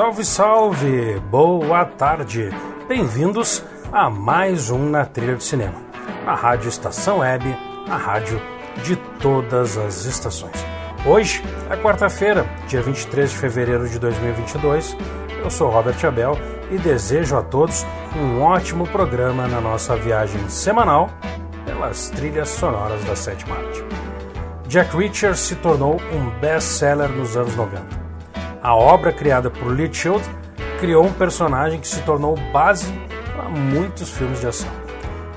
Salve, salve! Boa tarde! Bem-vindos a mais um Na Trilha do Cinema, a Rádio Estação Web, a rádio de todas as estações. Hoje é quarta-feira, dia 23 de fevereiro de 2022. Eu sou Robert Abel e desejo a todos um ótimo programa na nossa viagem semanal pelas trilhas sonoras da sétima arte. Jack Reacher se tornou um best-seller nos anos 90 a obra criada por Lee Child criou um personagem que se tornou base para muitos filmes de ação.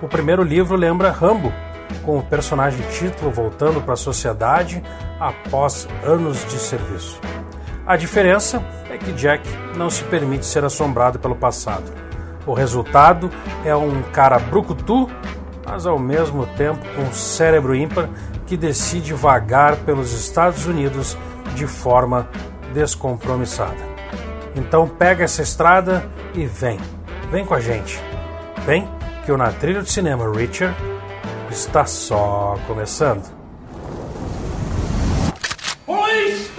O primeiro livro lembra Rambo, com o personagem título voltando para a sociedade após anos de serviço. A diferença é que Jack não se permite ser assombrado pelo passado. O resultado é um cara brucutu, mas ao mesmo tempo com um cérebro ímpar que decide vagar pelos Estados Unidos de forma descompromissada. Então pega essa estrada e vem, vem com a gente. Vem que o Na Trilha de Cinema Richard está só começando. Police,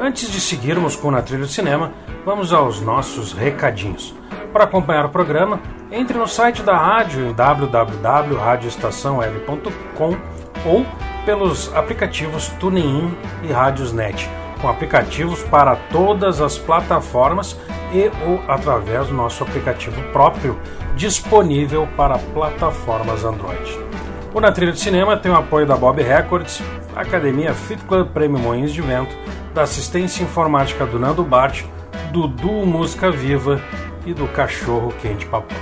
Antes de seguirmos com Na Trilha de Cinema, vamos aos nossos recadinhos. Para acompanhar o programa, entre no site da rádio em www.radioestaçãoweb.com ou pelos aplicativos TuneIn e Radiosnet, com aplicativos para todas as plataformas e ou através do nosso aplicativo próprio disponível para plataformas Android. O Na Trilha de Cinema tem o apoio da Bob Records, Academia Fit Club Prêmio Moinhos de Vento, da assistência informática do Nando Bart, do Duo Música Viva e do Cachorro Quente Papo.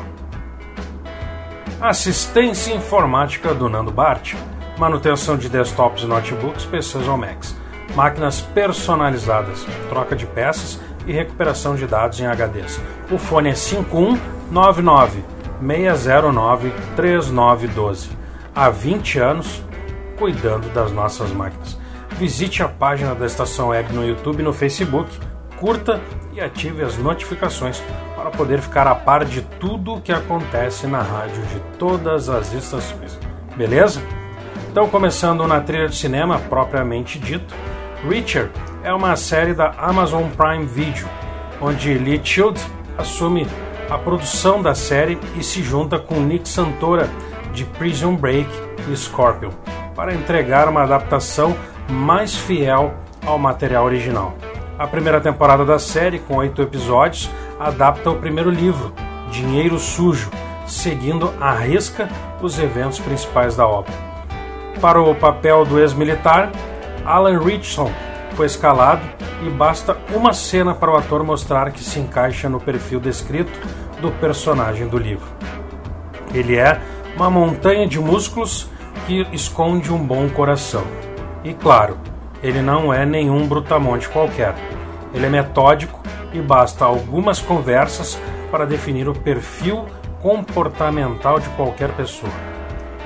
Assistência informática do Nando Bart, manutenção de desktops e notebooks, PCs ou Macs, máquinas personalizadas, troca de peças e recuperação de dados em HDs. O fone é 5199 609 3912. Há 20 anos cuidando das nossas máquinas. Visite a página da Estação Web no YouTube e no Facebook, curta e ative as notificações para poder ficar a par de tudo o que acontece na rádio de todas as estações. Beleza? Então, começando na trilha de cinema propriamente dito, Richard é uma série da Amazon Prime Video, onde Lee Child assume a produção da série e se junta com Nick Santora de Prison Break e Scorpion para entregar uma adaptação mais fiel ao material original. A primeira temporada da série, com oito episódios, adapta o primeiro livro, Dinheiro Sujo, seguindo à risca os eventos principais da obra. Para o papel do ex-militar, Alan Richardson foi escalado e basta uma cena para o ator mostrar que se encaixa no perfil descrito do personagem do livro. Ele é uma montanha de músculos que esconde um bom coração. E claro, ele não é nenhum brutamonte qualquer. Ele é metódico e basta algumas conversas para definir o perfil comportamental de qualquer pessoa.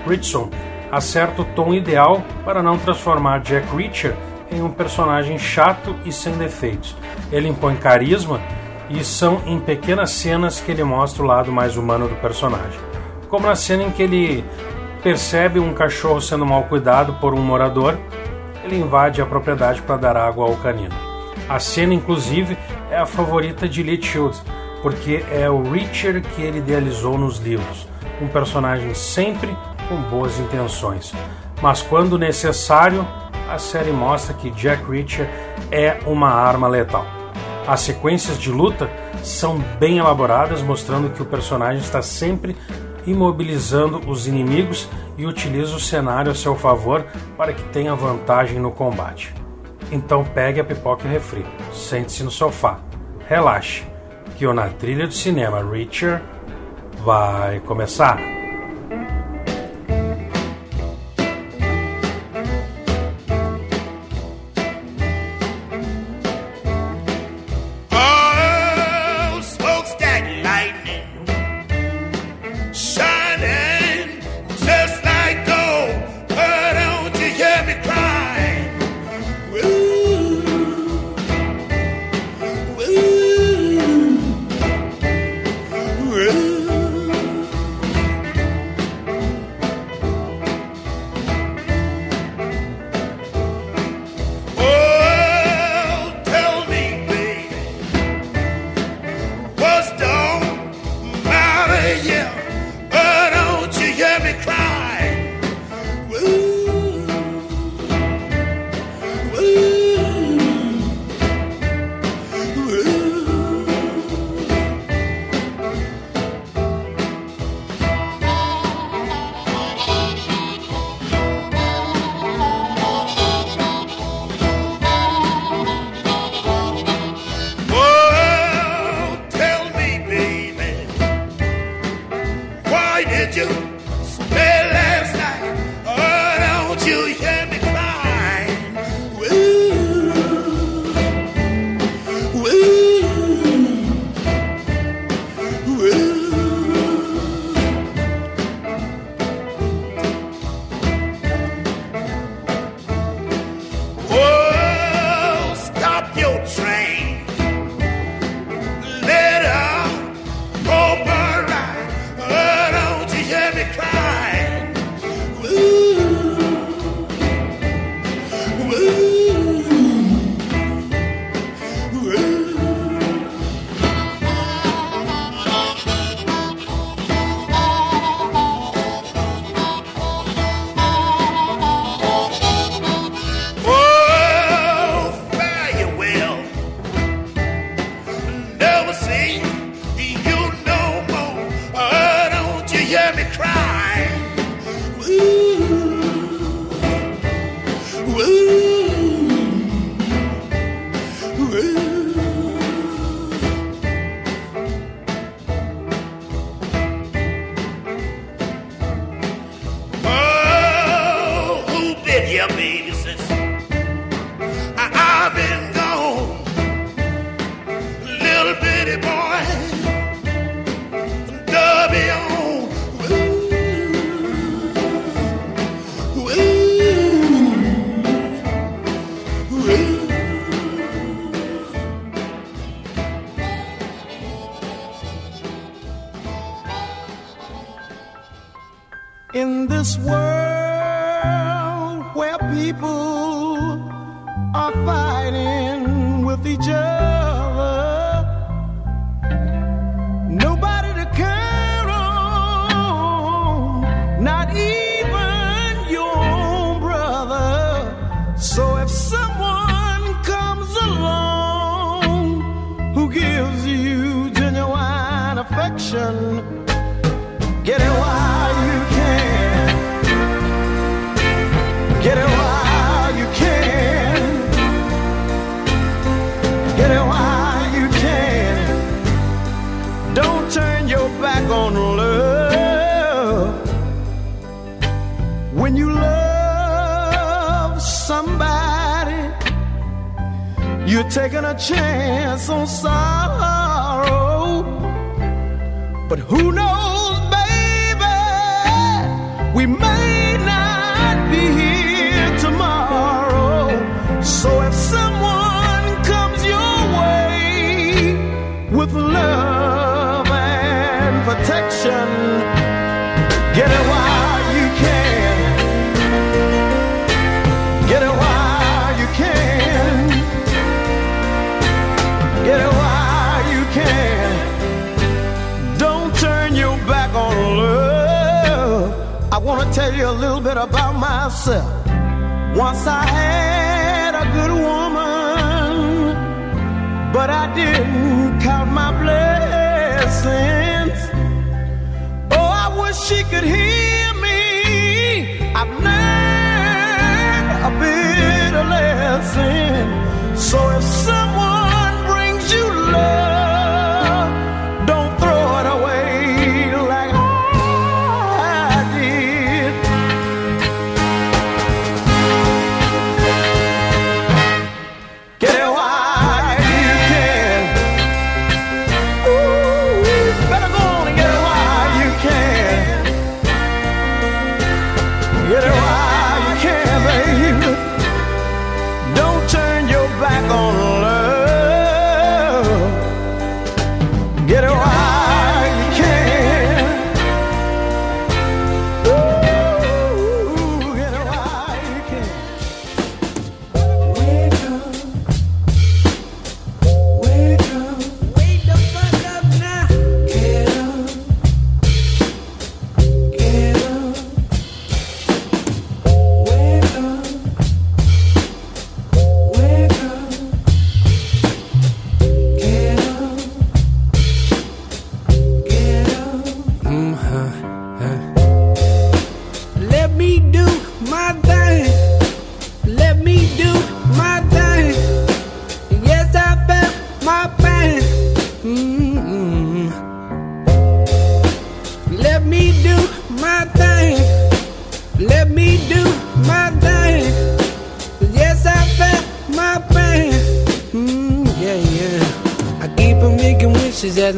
Richardson acerta o tom ideal para não transformar Jack Reacher em um personagem chato e sem defeitos. Ele impõe carisma e são em pequenas cenas que ele mostra o lado mais humano do personagem. Como na cena em que ele percebe um cachorro sendo mal cuidado por um morador ele invade a propriedade para dar água ao canino. A cena, inclusive, é a favorita de Lee Shields, porque é o Richard que ele idealizou nos livros, um personagem sempre com boas intenções. Mas quando necessário, a série mostra que Jack Reacher é uma arma letal. As sequências de luta são bem elaboradas, mostrando que o personagem está sempre imobilizando os inimigos e utiliza o cenário a seu favor para que tenha vantagem no combate. Então pegue a pipoca e o refri, sente-se no sofá, relaxe, que o Na Trilha do Cinema Richard vai começar. Little bit about myself. Once I had a good woman, but I didn't count my blessings. Oh, I wish she could hear me. I've learned a bitter lesson. So if someone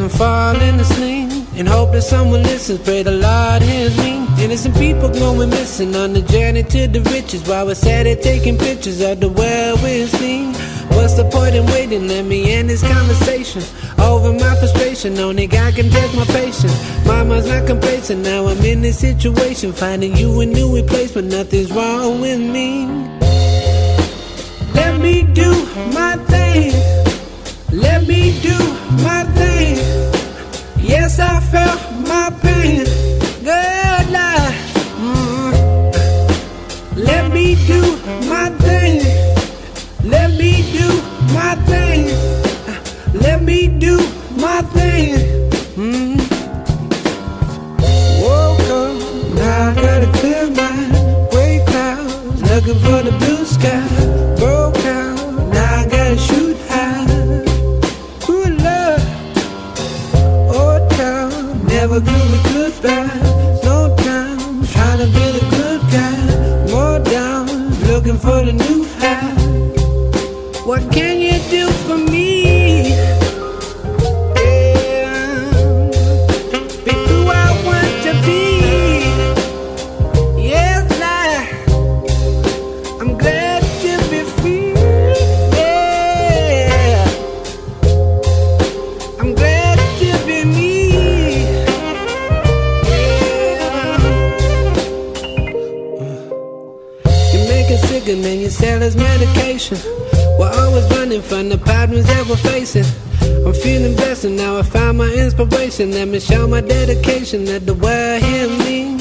I'm falling asleep. And hope that someone listens. Pray the Lord hears me. Innocent people going missing on the journey to the riches. While we're sad at taking pictures of the world we're seeing. What's the point in waiting? Let me end this conversation. Over my frustration, only God can test my patience. Mama's not complacent, now I'm in this situation. Finding you a new replacement, nothing's wrong with me. Let me do my thing. Let me do my thing. Yes, I felt my pain. Good Lord. Mm. Let me do my thing. Let me do my thing. Let me do my thing. Mm. Woke up, now I got a clear mind. Gray clouds, looking for the blue sky. Never give me goodbye. No time, trying to be the good guy. More down, looking for the new high. What can you do for me? Cigarette and you sell his medication. We're always running from the problems that we're facing. I'm feeling blessed and now I found my inspiration. Let me show my dedication. Let the world hear me.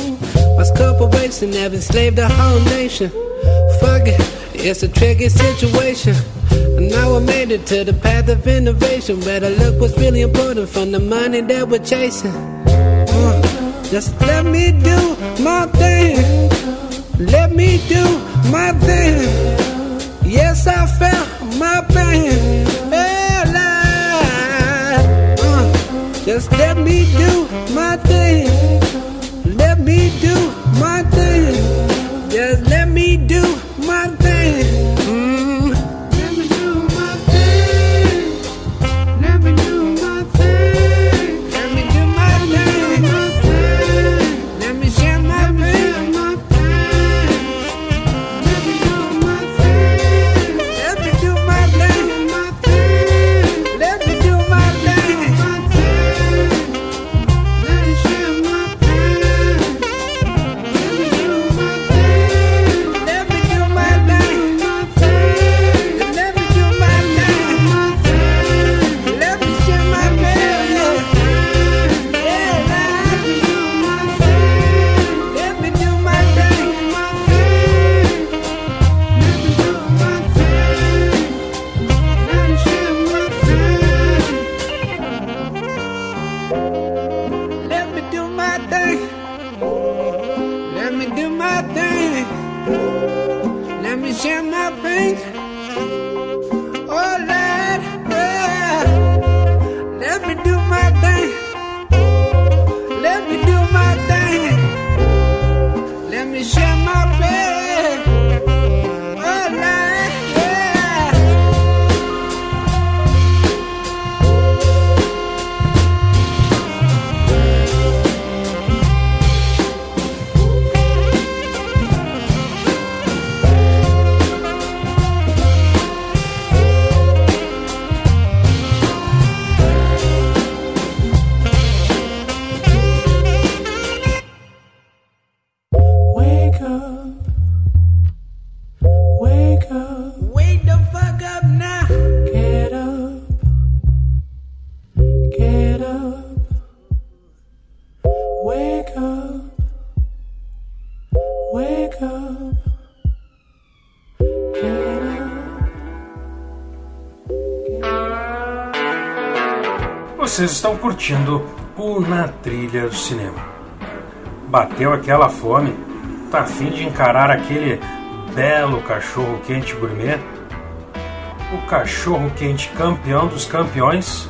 My corporation have enslaved the whole nation. Fuck it, it's a tricky situation. And now I made it to the path of innovation. where Better look what's really important from the money that we're chasing. Uh, just let me do my thing. Let me do my thing. Yes, I felt my pain. Yeah, uh, just let me do my thing. Curtindo o Na Trilha do Cinema. Bateu aquela fome? Tá afim de encarar aquele belo cachorro quente gourmet? O cachorro quente campeão dos campeões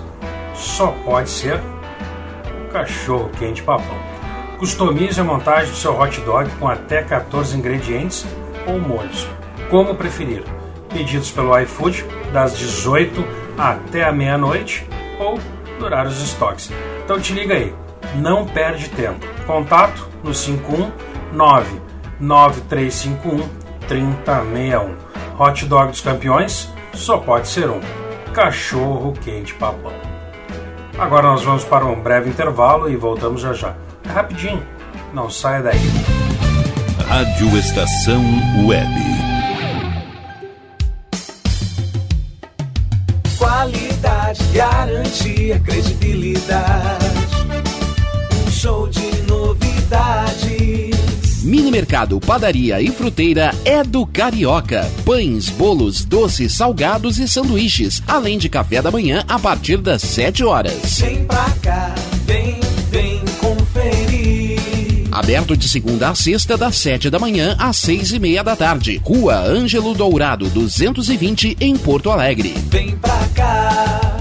só pode ser o cachorro quente papão. Customize a montagem do seu hot dog com até 14 ingredientes ou molhos, como preferir. Pedidos pelo iFood das 18 até a meia-noite ou durar os estoques. Então te liga aí, não perde tempo. Contato no 519 9351 3061. Hot dog dos campeões só pode ser um: cachorro quente papão. Agora nós vamos para um breve intervalo e voltamos já já. É rapidinho, não saia daí. Rádio Estação Web. Qualidade, garantia, credibilidade. Um show de novidades. Mini Mercado, Padaria e Fruteira é do Carioca. Pães, bolos, doces, salgados e sanduíches, além de café da manhã a partir das 7 horas. Vem pra cá, vem, vem conferir. Aberto de segunda a sexta, das 7 da manhã às 6 e meia da tarde. Rua Ângelo Dourado, 220, em Porto Alegre. Vem pra cá.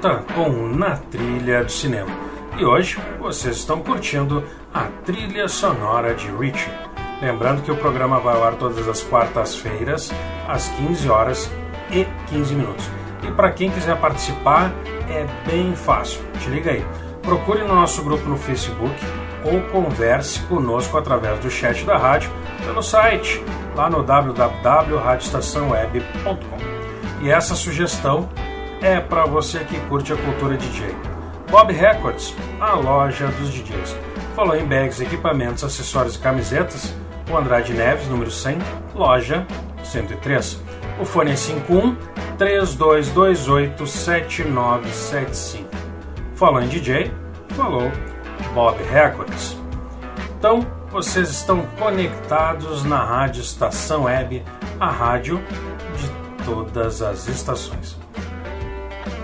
Volta com Na Trilha do Cinema. E hoje vocês estão curtindo a trilha sonora de Richie. Lembrando que o programa vai ao ar todas as quartas-feiras, às 15 horas e 15 minutos. E para quem quiser participar, é bem fácil. Te liga aí. Procure no nosso grupo no Facebook ou converse conosco através do chat da rádio pelo site lá no www.radioestaçãoweb.com. E essa sugestão é para você que curte a cultura DJ. Bob Records, a loja dos DJs. Falou em bags, equipamentos, acessórios e camisetas. O Andrade Neves, número 100, loja 103. O fone é 51 3228 7975. Falou em DJ, falou Bob Records. Então, vocês estão conectados na Rádio Estação Web, a rádio de todas as estações.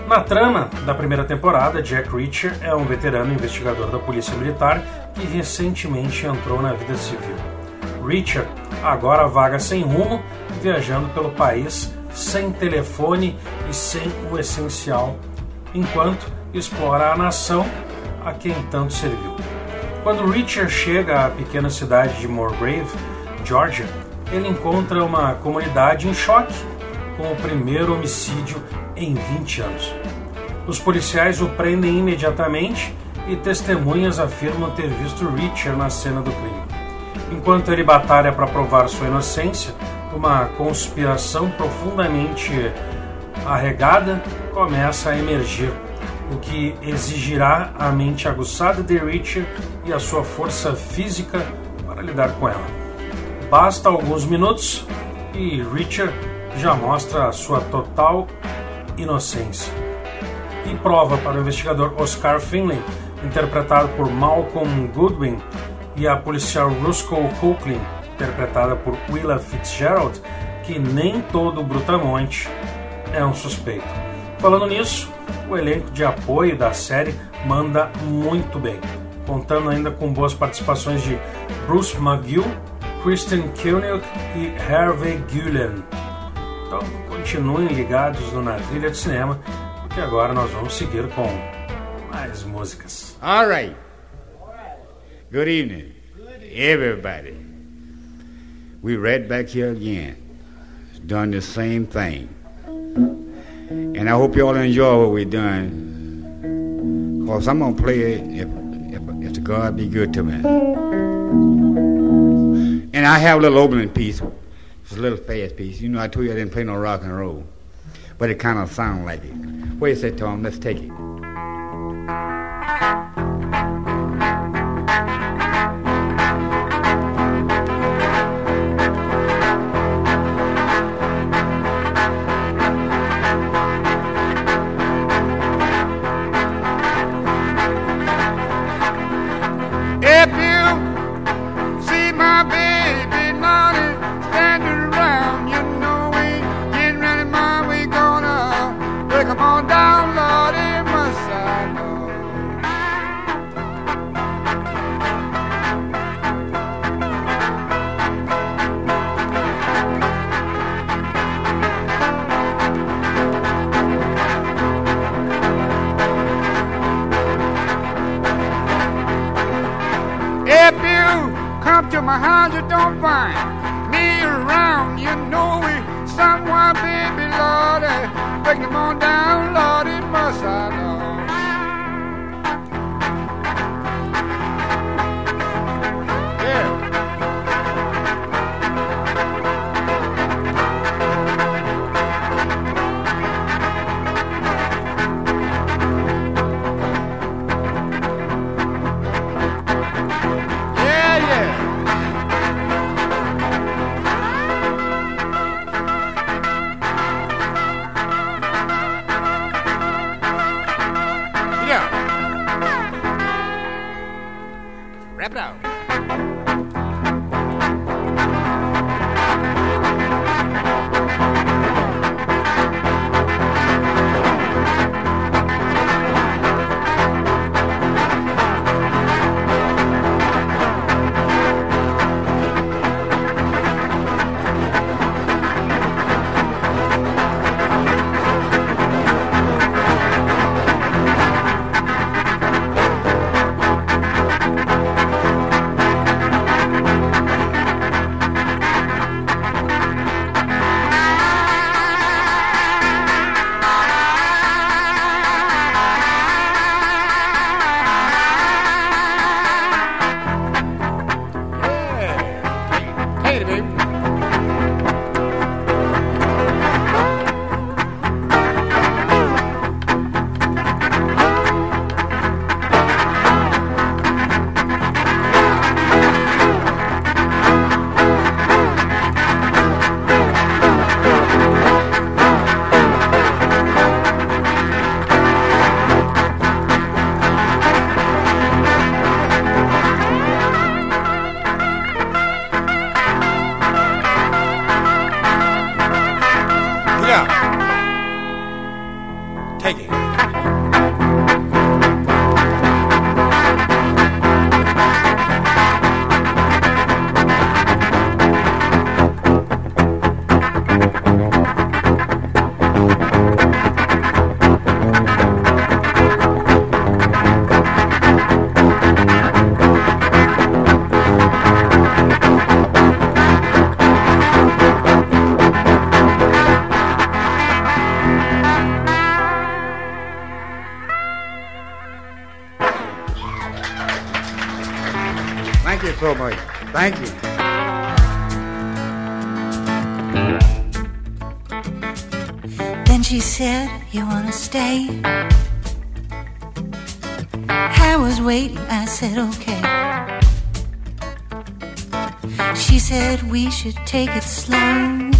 Na trama da primeira temporada, Jack Reacher é um veterano investigador da Polícia Militar que recentemente entrou na vida civil. Reacher agora vaga sem rumo, viajando pelo país sem telefone e sem o essencial, enquanto explora a nação a quem tanto serviu. Quando Reacher chega à pequena cidade de Moorgrave, Georgia, ele encontra uma comunidade em choque com o primeiro homicídio em 20 anos. Os policiais o prendem imediatamente e testemunhas afirmam ter visto Richard na cena do crime. Enquanto ele batalha para provar sua inocência, uma conspiração profundamente arregada começa a emergir, o que exigirá a mente aguçada de Richard e a sua força física para lidar com ela. Basta alguns minutos e Richard já mostra sua total inocência. E prova para o investigador Oscar Finley, interpretado por Malcolm Goodwin, e a policial Roscoe Coughlin, interpretada por Willa Fitzgerald, que nem todo brutamonte é um suspeito. Falando nisso, o elenco de apoio da série manda muito bem, contando ainda com boas participações de Bruce McGill, Kristen Koenig e Harvey Gulen. Então continuem ligados no Na Trilha de Cinema, porque agora nós vamos seguir com mais músicas. All right. Good evening, everybody. We right back here again, done the same thing. And I hope you all enjoy what we're doing. Cause I'm gonna play it if, if, if the God be good to me. And I have a little opening piece. It's a little fast piece. You know, I told you I didn't play no rock and roll. But it kind of sounds like it. Do you say, Tom? Let's take it. Out. So much. Thank you. Then she said, You wanna stay? I was waiting, I said, Okay. She said, We should take it slow.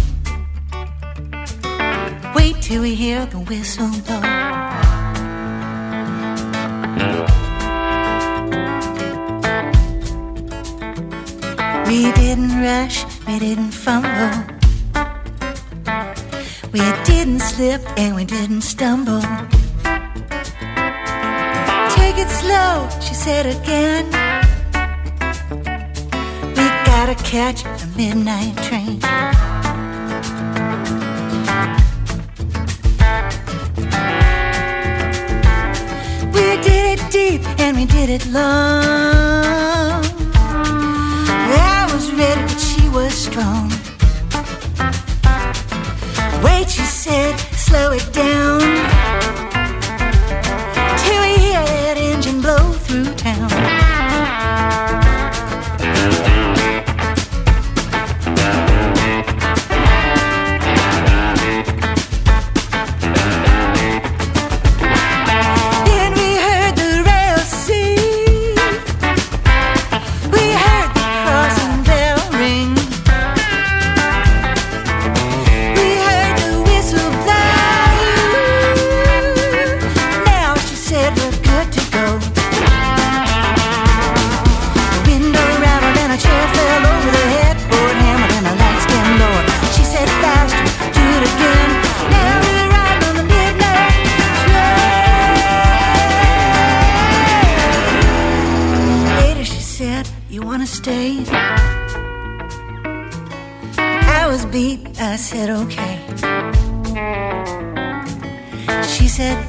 Wait till we hear the whistle blow. Didn't we didn't fumble. We didn't slip and we didn't stumble. Take it slow, she said again. We gotta catch the midnight train. We did it deep and we did it long. I was ready, wrong.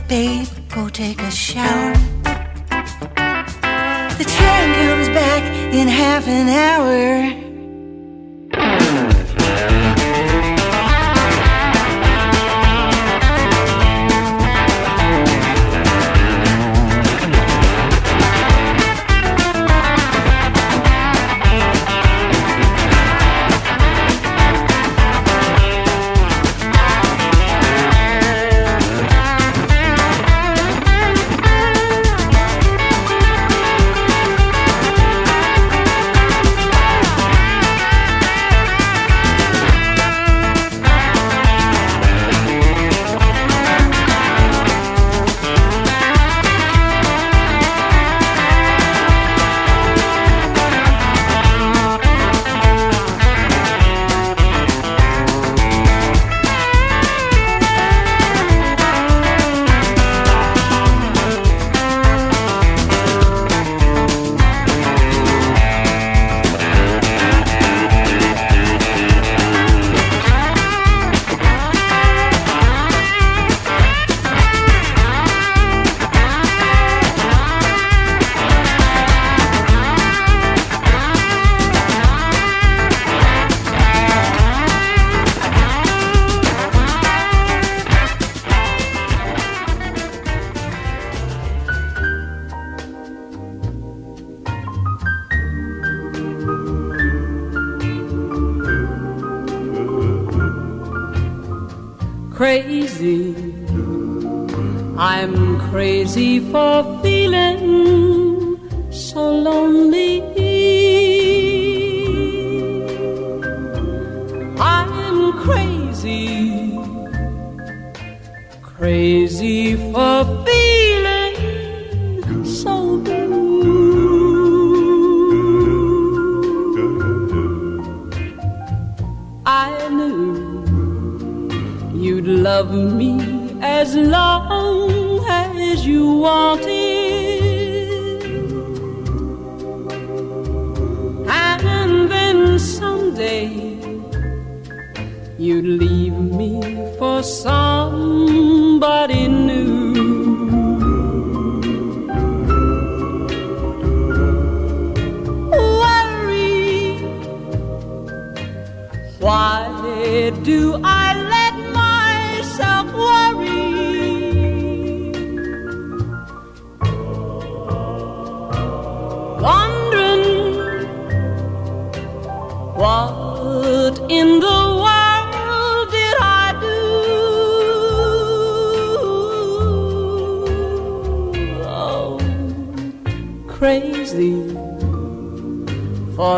Babe, go take a shower. The train comes back in half an hour. crazy. I'm crazy for feeling so lonely. wanted. And then someday you'd leave me for some.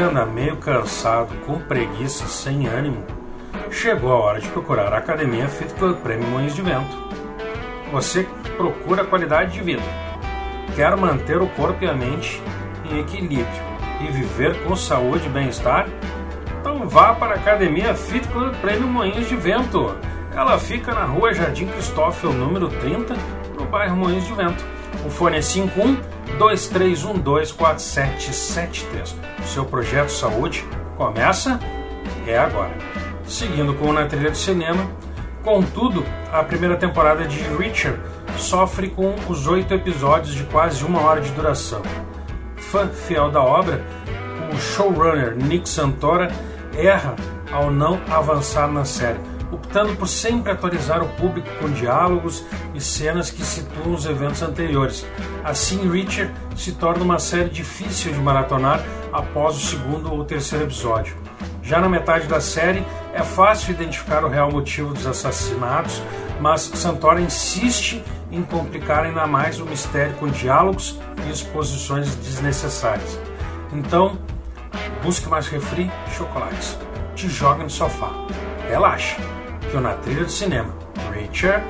anda meio cansado, com preguiça, sem ânimo, chegou a hora de procurar a Academia Fit Club Prêmio Moinhos de Vento. Você procura qualidade de vida, quer manter o corpo e a mente em equilíbrio e viver com saúde e bem-estar? Então vá para a Academia Fit Club Prêmio Moinhos de Vento. Ela fica na rua Jardim Cristófilo, número 30, no bairro Moinhos de Vento. O fone é 51 23124773. Seu projeto saúde começa é agora. Seguindo com na trilha de cinema, contudo, a primeira temporada de Richard sofre com os oito episódios de quase uma hora de duração. Fã fiel da obra, o showrunner Nick Santora erra ao não avançar na série, optando por sempre atualizar o público com diálogos e cenas que situam os eventos anteriores. Assim, Richard se torna uma série difícil de maratonar após o segundo ou terceiro episódio. Já na metade da série, é fácil identificar o real motivo dos assassinatos, mas Santora insiste em complicar ainda mais o mistério com diálogos e exposições desnecessárias. Então, busque mais refri chocolates. Te joga no sofá. Relaxa, que o Na Trilha do Cinema, Richard,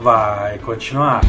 vai continuar.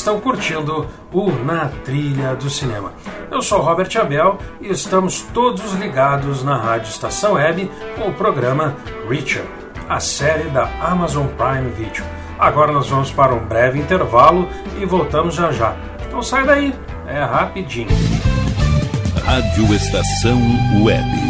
Estão curtindo o Na Trilha do Cinema. Eu sou Robert Abel e estamos todos ligados na Rádio Estação Web com o programa Reacher, a série da Amazon Prime Video. Agora nós vamos para um breve intervalo e voltamos já já. Então sai daí, é rapidinho. Rádio Estação Web.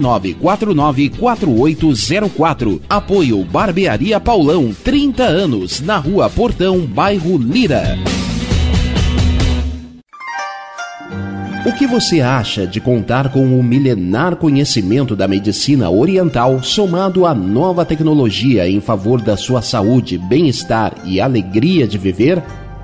51999494804. Apoio Barbearia Paulão, 30 anos, na Rua Portão, bairro Lira. O que você acha de contar com o milenar conhecimento da medicina oriental somado à nova tecnologia em favor da sua saúde, bem-estar e alegria de viver?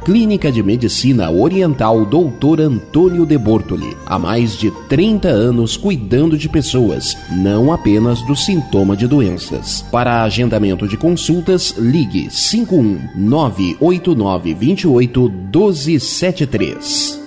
Clínica de Medicina Oriental Dr. Antônio de Bortoli. Há mais de 30 anos cuidando de pessoas, não apenas do sintoma de doenças. Para agendamento de consultas, ligue 5198928 1273.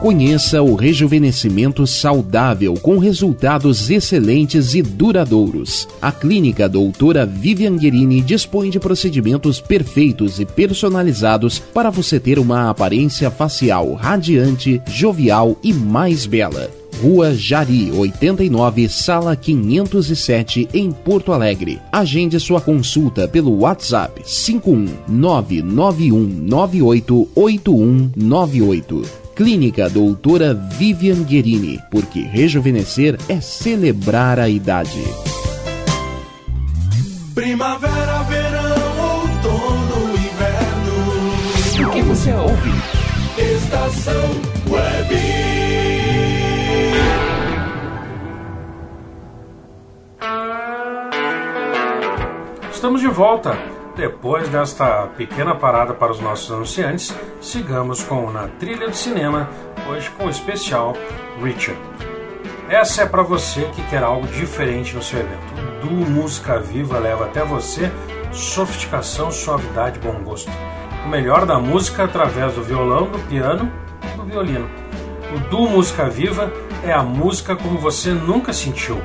Conheça o rejuvenescimento saudável com resultados excelentes e duradouros. A clínica doutora Vivian Guerini dispõe de procedimentos perfeitos e personalizados para você ter uma aparência facial radiante, jovial e mais bela. Rua Jari, 89, sala 507, em Porto Alegre. Agende sua consulta pelo WhatsApp 51991988198. Clínica Doutora Vivian Guerini, porque rejuvenescer é celebrar a idade. Primavera, verão, outono, inverno. O que você ouve? Estação Web. Estamos de volta. Depois desta pequena parada para os nossos anunciantes, sigamos com Na Trilha do Cinema, hoje com o especial Richard. Essa é para você que quer algo diferente no seu evento. O Duo Música Viva leva até você sofisticação, suavidade e bom gosto. O melhor da música através do violão, do piano e do violino. O Duo Música Viva é a música como você nunca sentiu.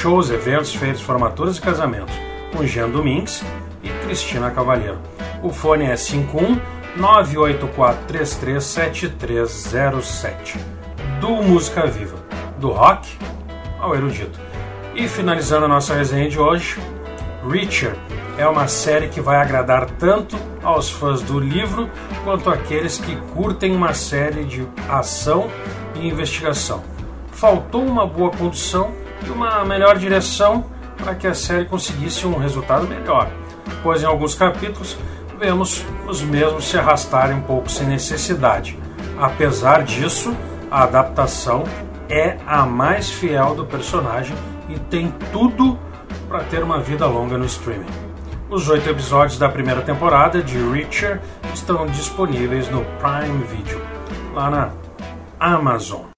Shows, eventos, feiras, formaturas e casamentos. Com Jean Domingues e Cristina Cavalheiro. O fone é 51 984337307. Duo Música Viva. Do rock ao erudito. E finalizando a nossa resenha de hoje, Richard é uma série que vai agradar tanto aos fãs do livro quanto àqueles que curtem uma série de ação e investigação. Faltou uma boa condução e uma melhor direção para que a série conseguisse um resultado melhor, pois em alguns capítulos vemos os mesmos se arrastarem um pouco sem necessidade. Apesar disso, a adaptação é a mais fiel do personagem e tem tudo para ter uma vida longa no streaming. Os oito episódios da primeira temporada de Reacher estão disponíveis no Prime Video, lá na Amazon.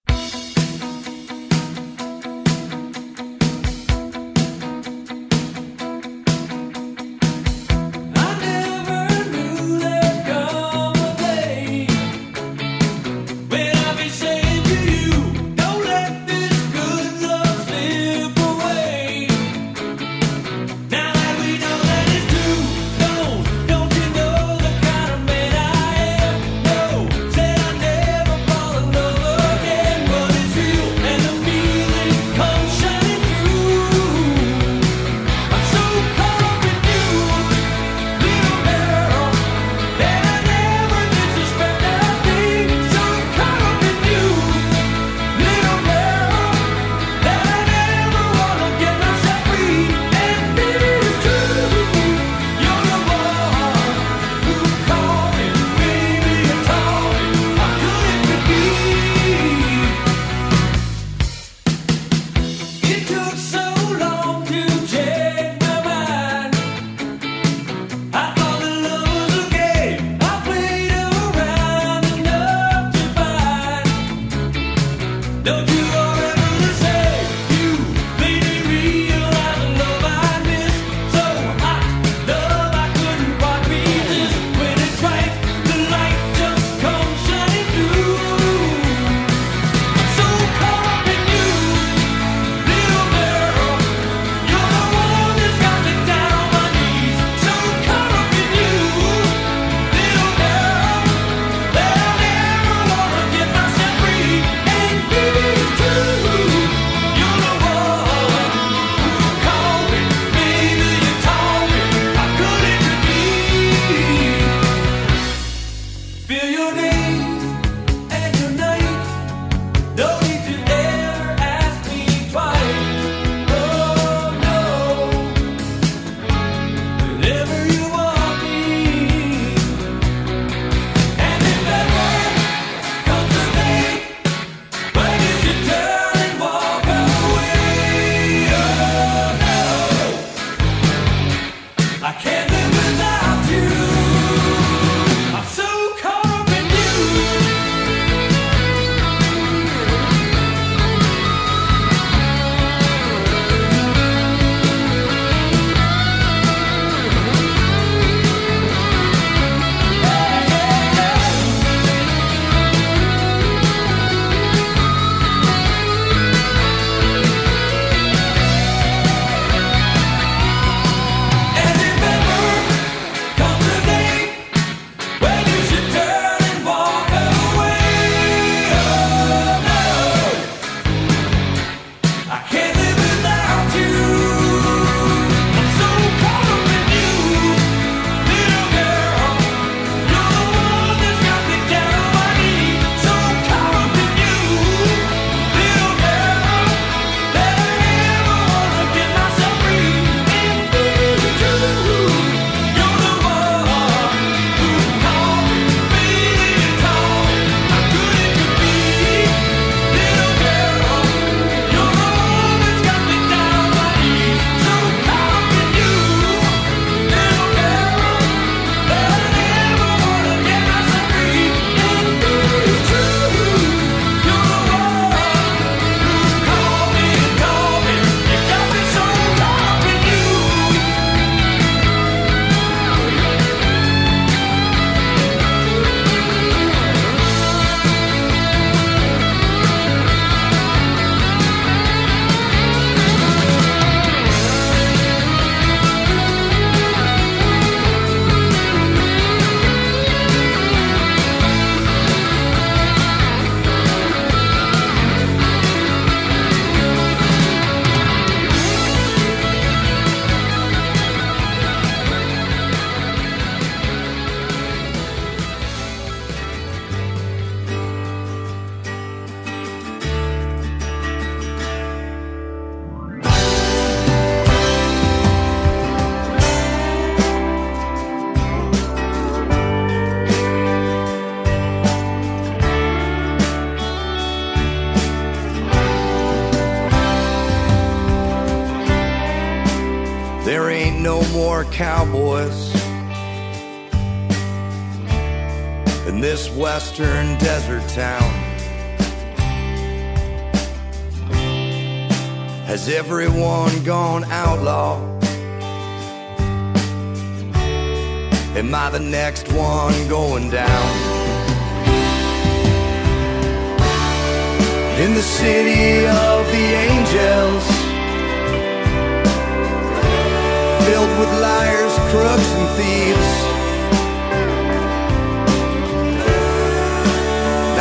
Crooks, and thieves.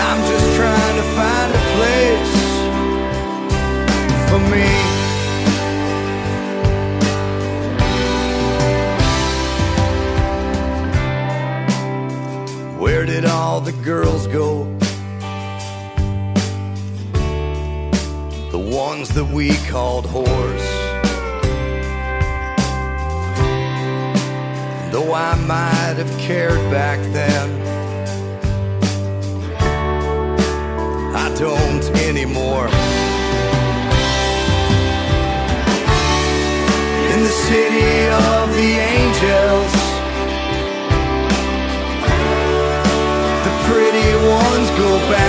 I'm just trying to find a place for me. Where did all the girls go? The ones that we called whores. Though I might have cared back then, I don't anymore. In the city of the angels, the pretty ones go back.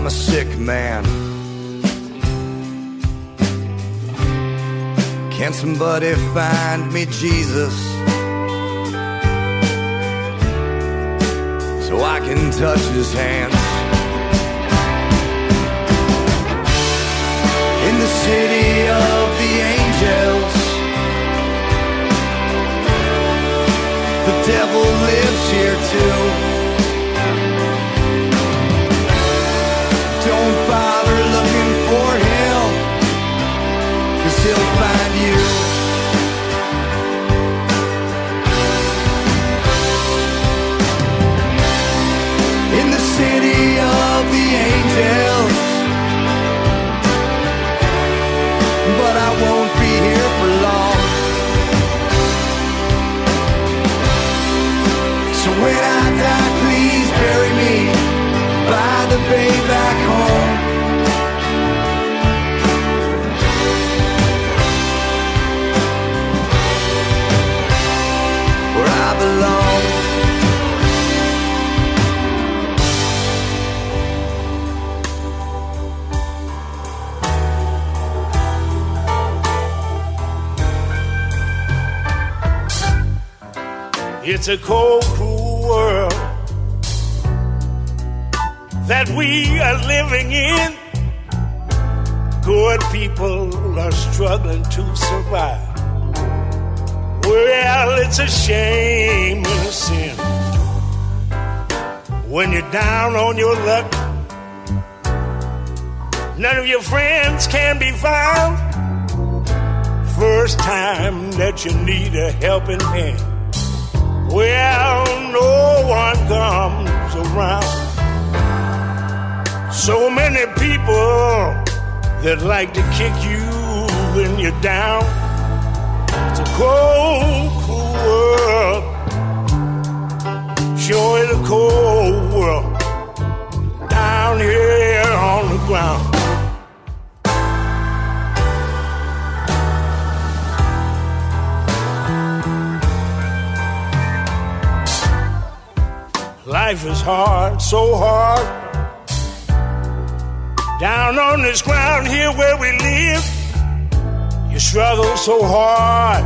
I'm a sick man. Can somebody find me Jesus? So I can touch his hands. In the city of the angels. The devil lives here too. The angels. It's a cold, cruel world that we are living in. Good people are struggling to survive. Well, it's a shame and a sin when you're down on your luck. None of your friends can be found. First time that you need a helping hand. Well, no one comes around. So many people that like to kick you when you're down. It's a cold, cruel world. Sure is a cold world down here on the ground. Life is hard, so hard. Down on this ground here where we live, you struggle so hard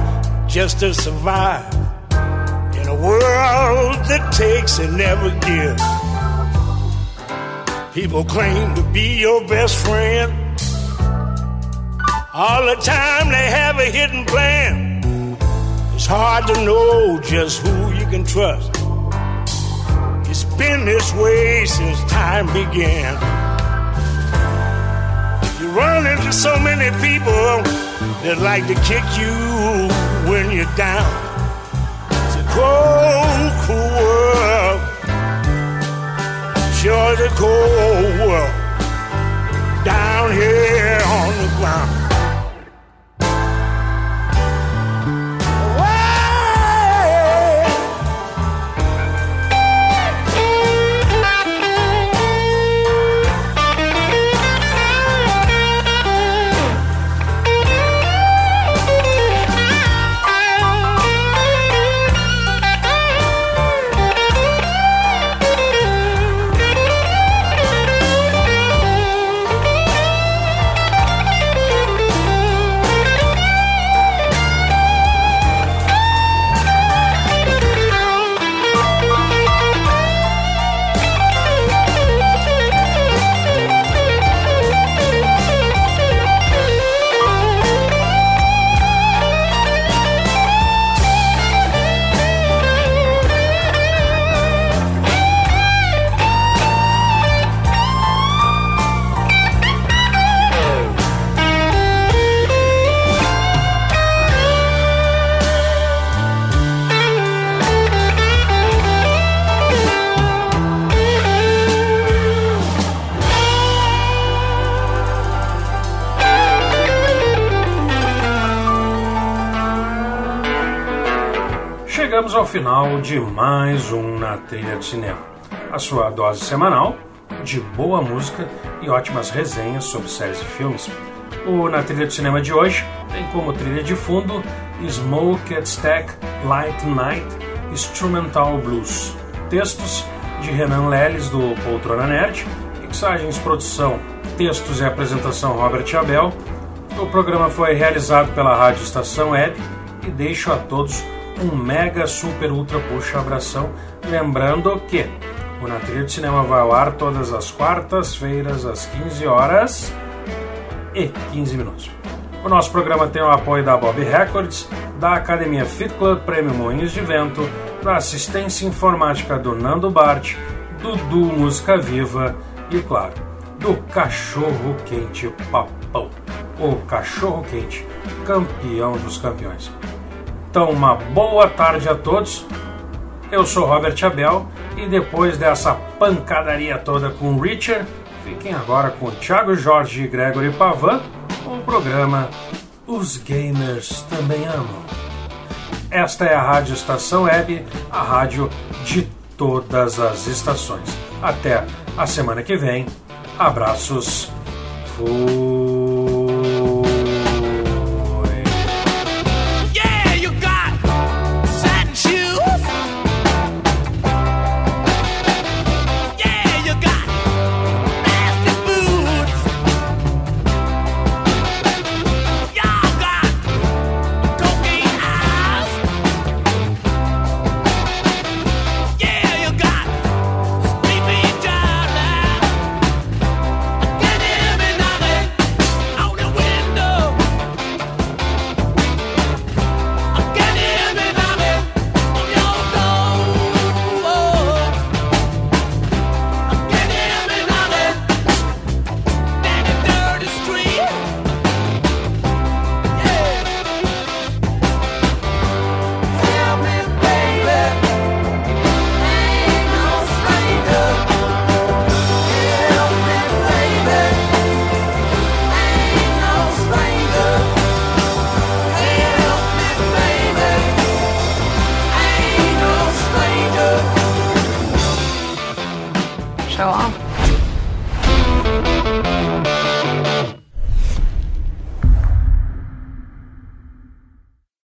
just to survive in a world that takes and never gives. People claim to be your best friend. All the time they have a hidden plan. It's hard to know just who you can trust. Been this way since time began. You run into so many people that like to kick you when you're down. It's a cold, cool world. Sure, it's a cold world down here on the ground. Final de mais um Na Trilha de Cinema, a sua dose semanal de boa música e ótimas resenhas sobre séries e filmes. O Na Trilha de Cinema de hoje tem como trilha de fundo Smoke at Stack Light Night Instrumental Blues. Textos de Renan Leles do Poltrona Nerd, mixagens, produção, textos e apresentação Robert Abel. O programa foi realizado pela Rádio Estação Web e deixo a todos um mega super ultra puxa abração. Lembrando que o Na Trilha de Cinema vai ao ar todas as quartas-feiras às 15 horas e 15 minutos. O nosso programa tem o apoio da Bob Records, da Academia Fit Club Prêmio Moinhos de Vento, da assistência informática do Nando Bart, do Du Música Viva e, claro, do Cachorro Quente Papão, o Cachorro Quente, campeão dos campeões. Então, uma boa tarde a todos. Eu sou Robert Abel e depois dessa pancadaria toda com o Richard, fiquem agora com o Thiago Jorge e Gregory Pavan com o programa Os Gamers Também Amam. Esta é a Rádio Estação Web, a rádio de todas as estações. Até a semana que vem. Abraços. Fui.